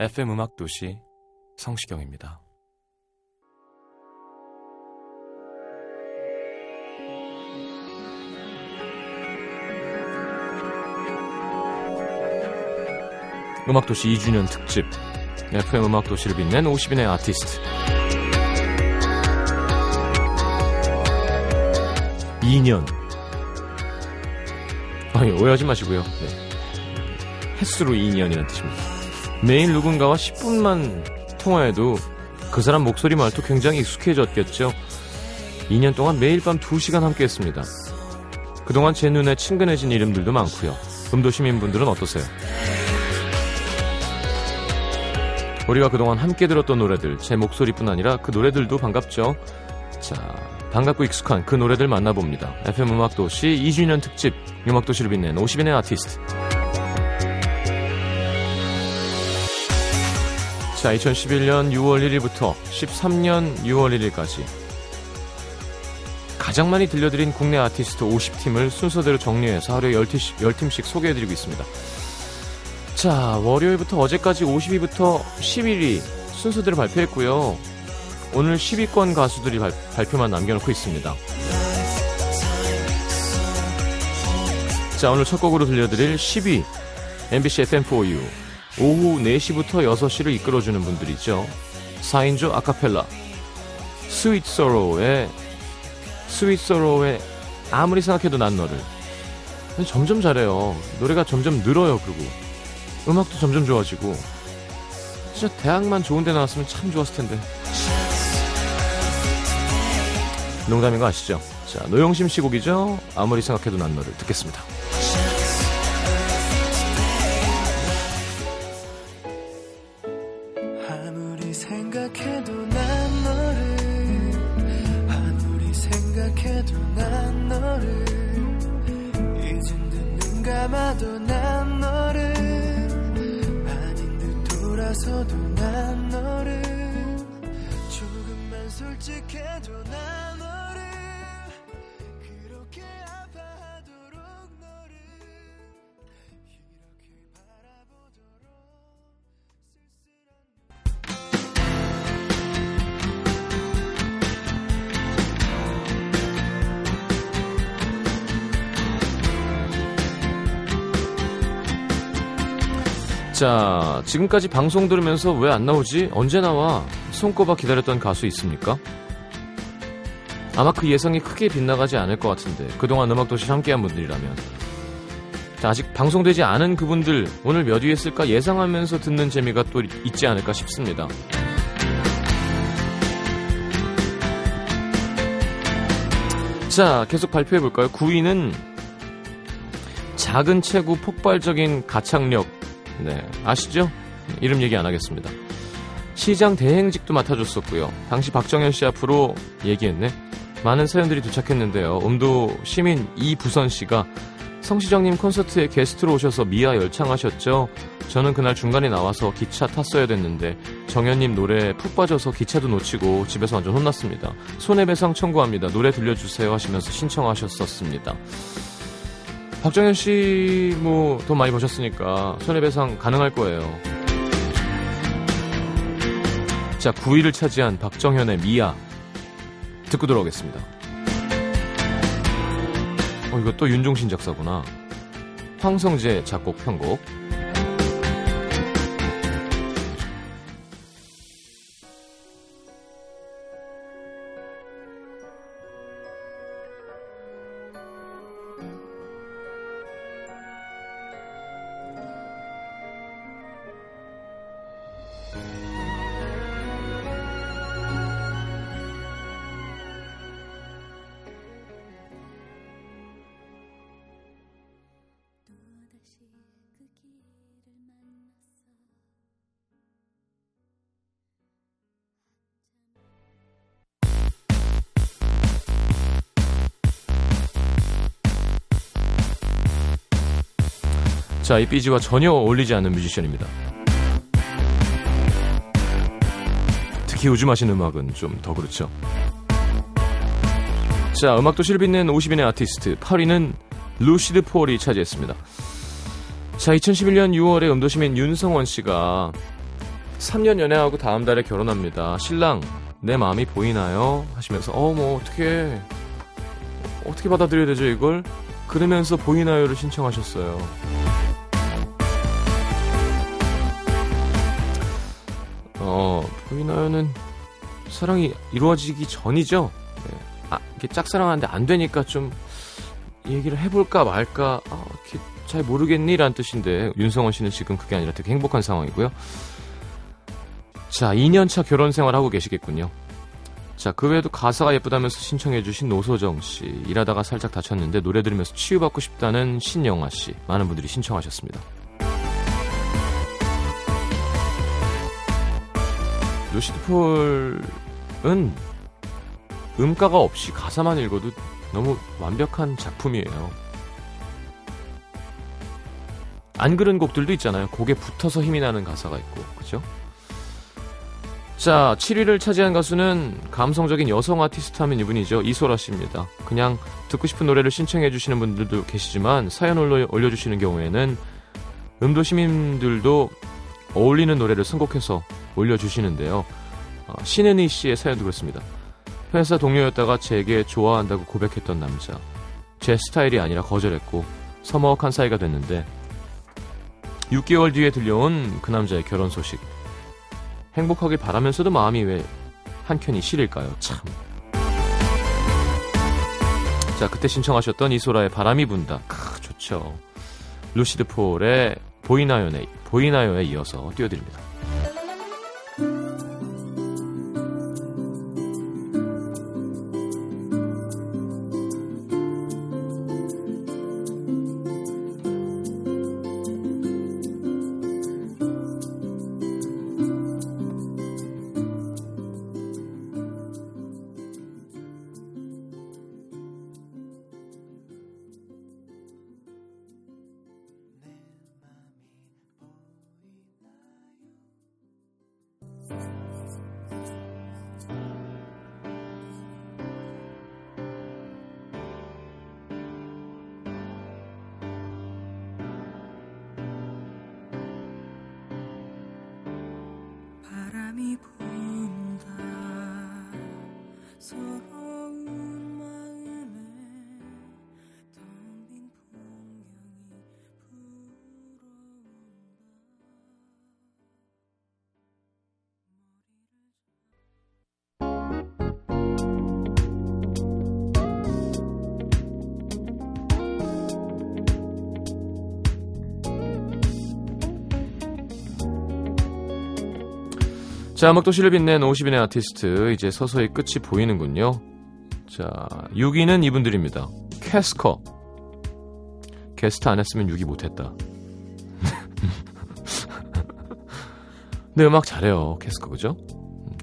FM 음악 도시 성시경입니다. 음악 도시 2주년 특집 FM 음악 도시를 빛낸 50인의 아티스트 2년 아니 오해하지 마시고요. 네. 횟수로 2년이라는 뜻입니다. 매일 누군가와 10분만 통화해도 그 사람 목소리 말도 굉장히 익숙해졌겠죠. 2년 동안 매일 밤 2시간 함께 했습니다. 그동안 제 눈에 친근해진 이름들도 많고요. 음도 시민분들은 어떠세요? 우리가 그동안 함께 들었던 노래들, 제 목소리뿐 아니라 그 노래들도 반갑죠. 자, 반갑고 익숙한 그 노래들 만나봅니다. FM 음악도시 2주년 특집 음악도시를 빛낸 50인의 아티스트. 자, 2011년 6월 1일부터 13년 6월 1일까지 가장 많이 들려드린 국내 아티스트 50팀을 순서대로 정리해서 하루에 10팀씩, 10팀씩 소개해드리고 있습니다. 자, 월요일부터 어제까지 50위부터 11위 순서대로 발표했고요. 오늘 10위권 가수들이 발, 발표만 남겨놓고 있습니다. 자, 오늘 첫 곡으로 들려드릴 10위 MBC FM4U 오후 4시부터 6시를 이끌어주는 분들이죠. 4인조 아카펠라 스윗 소로우의 스윗 소로우의 아무리 생각해도 난 너를 점점 잘해요. 노래가 점점 늘어요. 그리고 음악도 점점 좋아지고 진짜 대학만 좋은 데 나왔으면 참 좋았을 텐데 농담인 거 아시죠? 자 노영심 씨 곡이죠. 아무리 생각해도 난 너를 듣겠습니다. 자, 지금까지 방송 들으면서 왜 안 나오지? 언제 나와? 손꼽아 기다렸던 가수 있습니까? 아마 그 예상이 크게 빗나가지 않을 것 같은데 그동안 음악도시 함께한 분들이라면 자, 아직 방송되지 않은 그분들 오늘 몇 위에 쓸까 예상하면서 듣는 재미가 또 있지 않을까 싶습니다. 자, 계속 발표해 볼까요? 9위는 작은 체구 폭발적인 가창력 네, 아시죠? 이름 얘기 안 하겠습니다. 시장 대행직도 맡아줬었고요. 당시 박정현 씨 앞으로 얘기했네. 많은 사연들이 도착했는데요. 음도 시민 이부선 씨가 성시정님 콘서트에 게스트로 오셔서 미아 열창하셨죠? 저는 그날 중간에 나와서 기차 탔어야 됐는데 정현님 노래에 푹 빠져서 기차도 놓치고 집에서 완전 혼났습니다. 손해배상 청구합니다. 노래 들려주세요 하시면서 신청하셨었습니다. 박정현 씨 뭐 돈 많이 버셨으니까 손해배상 가능할 거예요. 자, 9위를 차지한 박정현의 미아 듣고 돌아오겠습니다. 어, 이거 또 윤종신 작사구나. 황성재 작곡 편곡. 자, 이 삐지와 전혀 어울리지 않는 뮤지션입니다. 특히 요즘 하시는 음악은 좀 더 그렇죠. 자, 음악도시를 빛낸 50인의 아티스트 8위는 루시드 폴이 차지했습니다. 자, 2011년 6월에 음도시민 윤성원 씨가 3년 연애하고 다음 달에 결혼합니다. 신랑, 내 마음이 보이나요? 하시면서, 어, 뭐, 어떻게, 어떻게 받아들여야 되죠, 이걸? 그러면서 보이나요를 신청하셨어요. 어, 보이나요는 사랑이 이루어지기 전이죠? 네. 아, 이렇게 짝사랑하는데 안 되니까 좀 얘기를 해볼까 말까, 아, 이렇게 잘 모르겠니? 라는 뜻인데, 윤성원 씨는 지금 그게 아니라 되게 행복한 상황이고요. 자, 2년차 결혼 생활하고 계시겠군요. 자, 그 외에도 가사가 예쁘다면서 신청해주신 노소정 씨, 일하다가 살짝 다쳤는데 노래 들으면서 치유받고 싶다는 신영아 씨, 많은 분들이 신청하셨습니다. 루시드 폴은 음가가 없이 가사만 읽어도 너무 완벽한 작품이에요. 안 그런 곡들도 있잖아요. 곡에 붙어서 힘이 나는 가사가 있고, 그죠? 자, 7위를 차지한 가수는 감성적인 여성 아티스트 하면 이분이죠. 이소라 씨입니다. 그냥 듣고 싶은 노래를 신청해 주시는 분들도 계시지만 사연 올려, 올려주시는 경우에는 음도 시민들도 어울리는 노래를 선곡해서 올려주시는데요. 어, 신은희 씨의 사연도 그렇습니다. 회사 동료였다가 제게 좋아한다고 고백했던 남자. 제 스타일이 아니라 거절했고 서먹한 사이가 됐는데 6개월 뒤에 들려온 그 남자의 결혼 소식. 행복하길 바라면서도 마음이 왜 한켠이 시릴까요? 참. 자, 그때 신청하셨던 이소라의 바람이 분다. 크, 좋죠. 루시드 폴의 보이나요에, 보이나요에 이어서 띄워드립니다. 자, 음악 도시를 빛낸 50인의 아티스트, 이제 서서히 끝이 보이는군요. 자, 6위는 이분들입니다. 캐스커. 게스트 안 했으면 6위 못했다. 근데 음악 잘해요, 캐스커, 그죠?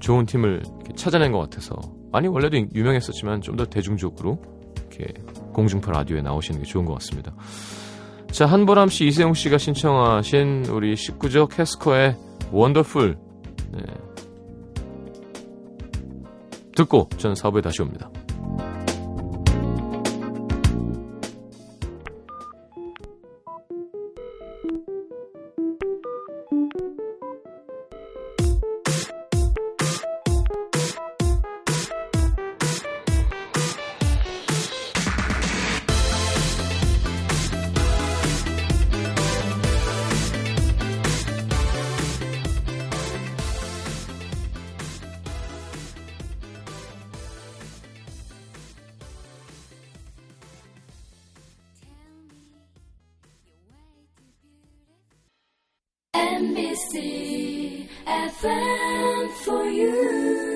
좋은 팀을 찾아낸 것 같아서. 아니, 원래도 유명했었지만 좀 더 대중적으로 이렇게 공중파 라디오에 나오시는 게 좋은 것 같습니다. 자, 한보람 씨, 이세용 씨가 신청하신 우리 19조 캐스커의 원더풀. 네. 듣고 저는 사부에 다시 옵니다. NBC FM for you.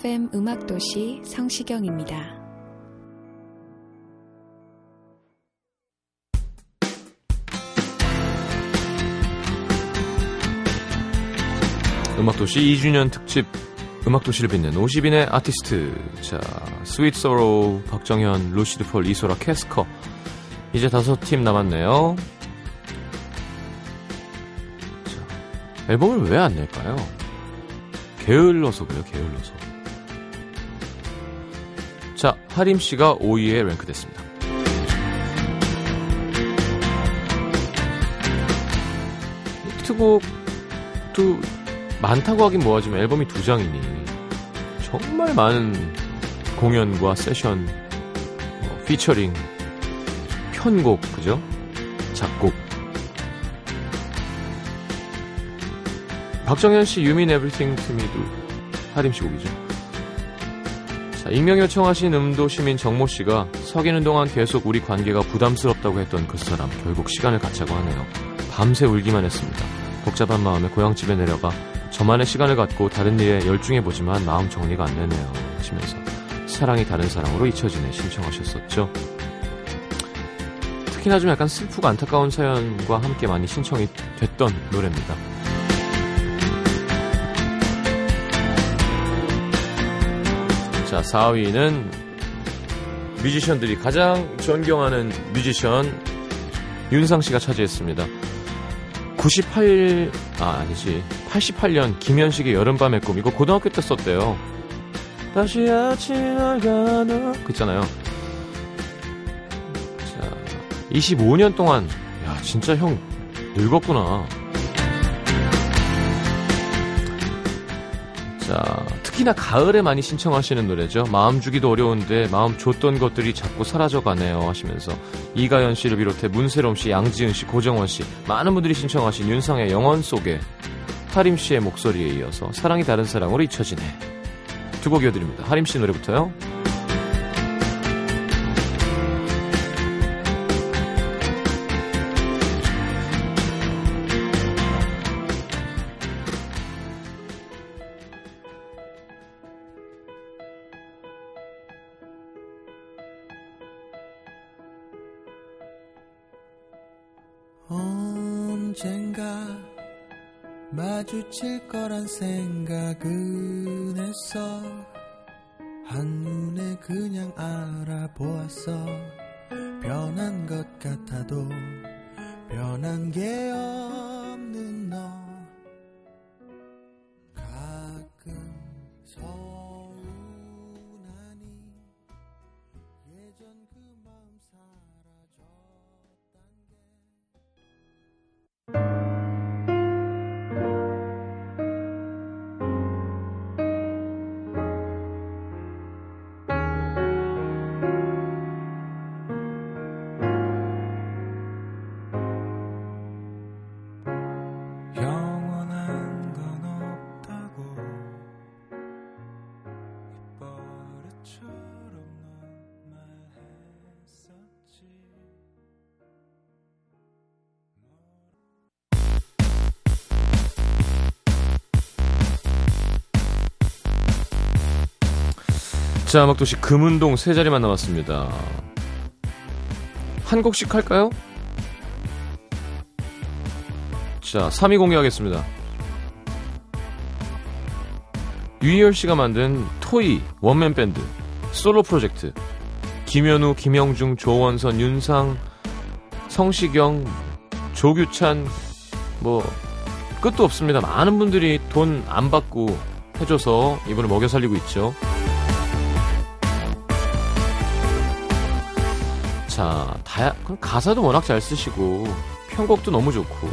FM 음악도시 성시경입니다. 음악도시 2주년 특집 음악도시를 빛낸 50인의 아티스트 자 스윗 소로우 박정현 루시드 폴 이소라 캐스커 이제 다섯 팀 남았네요 자, 앨범을 왜 안 낼까요? 게을러서 그래요 게을러서 자 하림 씨가 5위에 랭크됐습니다 히트곡도 많다고 하긴 뭐하지만 앨범이 두 장이니 정말 많은 공연과 세션, 어, 피처링, 편곡, 그죠? 작곡. 박정현 씨 유민 에브리띵 투미도 하림 씨 곡이죠. 자, 익명 요청하신 음도 시민 정모 씨가 석이는 동안 계속 우리 관계가 부담스럽다고 했던 그 사람 결국 시간을 갖자고 하네요. 밤새 울기만 했습니다. 복잡한 마음에 고향집에 내려가 저만의 시간을 갖고 다른 일에 열중해 보지만 마음 정리가 안 되네요. 하시면서 사랑이 다른 사랑으로 잊혀지네 신청하셨었죠. 특히나 좀 약간 슬프고 안타까운 사연과 함께 많이 신청이 됐던 노래입니다. 자, 4위는 뮤지션들이 가장 존경하는 뮤지션 윤상 씨가 차지했습니다. 98, 아, 아니지. 88년 김현식의 여름밤의 꿈. 이거 고등학교 때 썼대요. 다시 아침을 가나. 그 있잖아요. 자, 25년 동안, 야, 진짜 형 늙었구나. 자, 특히나 가을에 많이 신청하시는 노래죠. 마음 주기도 어려운데 마음 줬던 것들이 자꾸 사라져가네요 하시면서 이가연 씨를 비롯해 문세롬 씨, 양지은 씨, 고정원 씨 많은 분들이 신청하신 윤상의 영원 속에 하림 씨의 목소리에 이어서 사랑이 다른 사랑으로 잊혀지네 두 곡 이어드립니다. 하림 씨 노래부터요. 언젠가 마주칠 거란 생각은 했어. 한눈에 그냥 알아보았어. 변한 것 같아도 변한 게없 자, 음악도시 금운동 세 자리만 남았습니다. 한 곡씩 할까요? 자, 3위 공개하겠습니다. 유희열 씨가 만든 토이 원맨 밴드 솔로 프로젝트 김현우, 김영중, 조원선, 윤상, 성시경, 조규찬 뭐 끝도 없습니다. 많은 분들이 돈 안 받고 해줘서 이분을 먹여 살리고 있죠. 자, 다야, 그럼 가사도 워낙 잘 쓰시고, 편곡도 너무 좋고.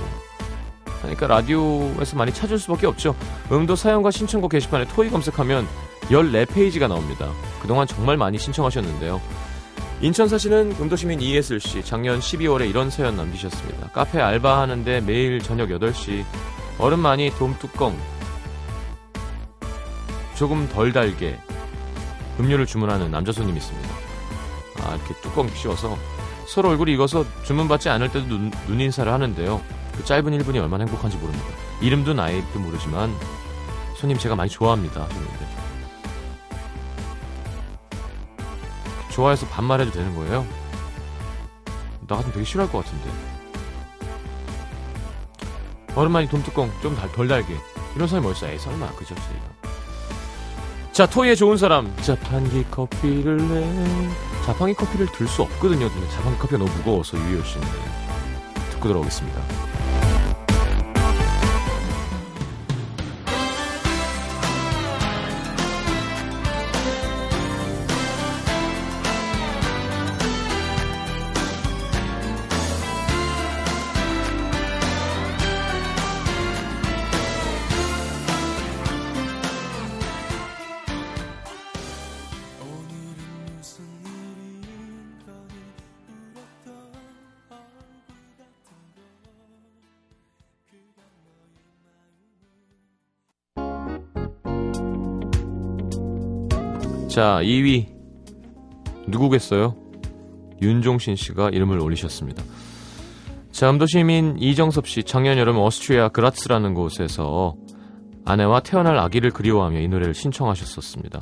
그러니까 라디오에서 많이 찾을 수밖에 없죠. 음도 사연과 신청곡 게시판에 토이 검색하면 14페이지가 나옵니다. 그동안 정말 많이 신청하셨는데요. 인천 사시는 음도시민 이예슬 씨, 작년 12월에 이런 사연 남기셨습니다. 카페 알바하는데 매일 저녁 8시, 얼음 많이 돔뚜껑, 조금 덜 달게 음료를 주문하는 남자 손님 있습니다. 아, 이렇게 뚜껑 씌워서 서로 얼굴이 익어서 주문받지 않을 때도 눈, 눈 인사를 하는데요. 그 짧은 1분이 얼마나 행복한지 모릅니다. 이름도 나이도 모르지만 손님 제가 많이 좋아합니다. 하셨는데. 좋아해서 반말해도 되는 거예요? 나 같으면 되게 싫어할 것 같은데. 얼음만이 돔뚜껑 좀 덜 달게. 이런 사람이 어딨어? 에이, 설마. 그죠? 자, 토이의 좋은 사람. 자 판기 커피를 내. 자판기 커피를 들 수 없거든요. 자판기 커피가 너무 무거워서 유희열 씨는. 듣고 들어오겠습니다. 자, 2위. 누구겠어요? 윤종신 씨가 이름을 올리셨습니다. 자, 음도 시민 이정섭 씨, 작년 여름 어스트리아 그라츠라는 곳에서 아내와 태어날 아기를 그리워하며 이 노래를 신청하셨었습니다.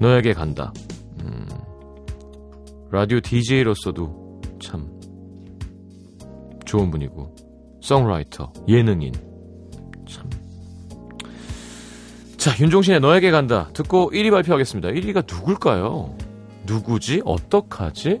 너에게 간다. 음, 라디오 DJ로서도 참 좋은 분이고, 송라이터, 예능인. 자, 윤종신의 너에게 간다. 듣고 1위 발표하겠습니다. 1위가 누굴까요? 누구지? 어떡하지?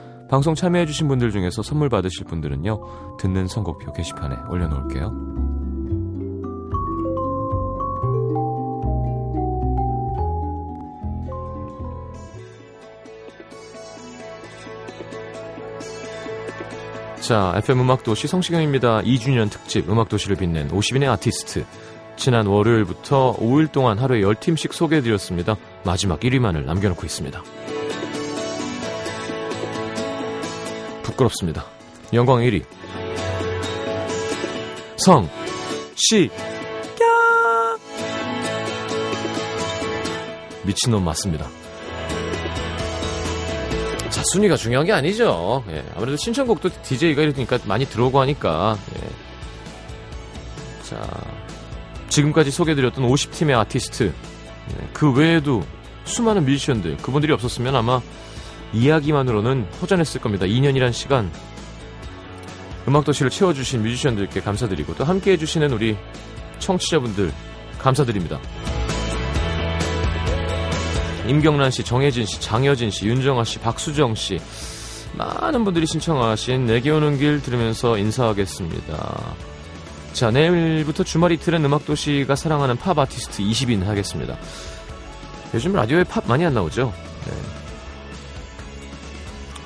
방송 참여해주신 분들 중에서 선물 받으실 분들은요, 듣는 선곡표 게시판에 올려놓을게요. 자, FM 음악도시 성시경입니다. 2주년 특집 음악도시를 빛낸 50인의 아티스트. 지난 월요일부터 5일 동안 하루에 10팀씩 소개해드렸습니다. 마지막 1위만을 남겨놓고 있습니다. 부끄럽습니다. 영광 1위. 성, 시, 야! 미친놈 맞습니다. 자, 순위가 중요한 게 아니죠. 예, 아무래도 신청곡도 DJ가 이러니까 많이 들어오고 하니까. 예. 자, 지금까지 소개해드렸던 50팀의 아티스트. 예, 그 외에도 수많은 뮤지션들, 그분들이 없었으면 아마 이야기만으로는 허전했을 겁니다. 2년이란 시간. 음악도시를 채워주신 뮤지션들께 감사드리고 또 함께 해 주시는 우리 청취자분들 감사드립니다. 임경란 씨, 정혜진 씨, 장여진 씨, 윤정아 씨, 박수정 씨 많은 분들이 신청하신 내게 오는 길 들으면서 인사하겠습니다. 자, 내일부터 주말 이틀은 음악도시가 사랑하는 팝 아티스트 20인 하겠습니다. 요즘 라디오에 팝 많이 안 나오죠? 네.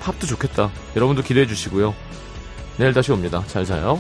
팝도 좋겠다. 여러분도 기대해 주시고요. 내일 다시 옵니다. 잘 자요.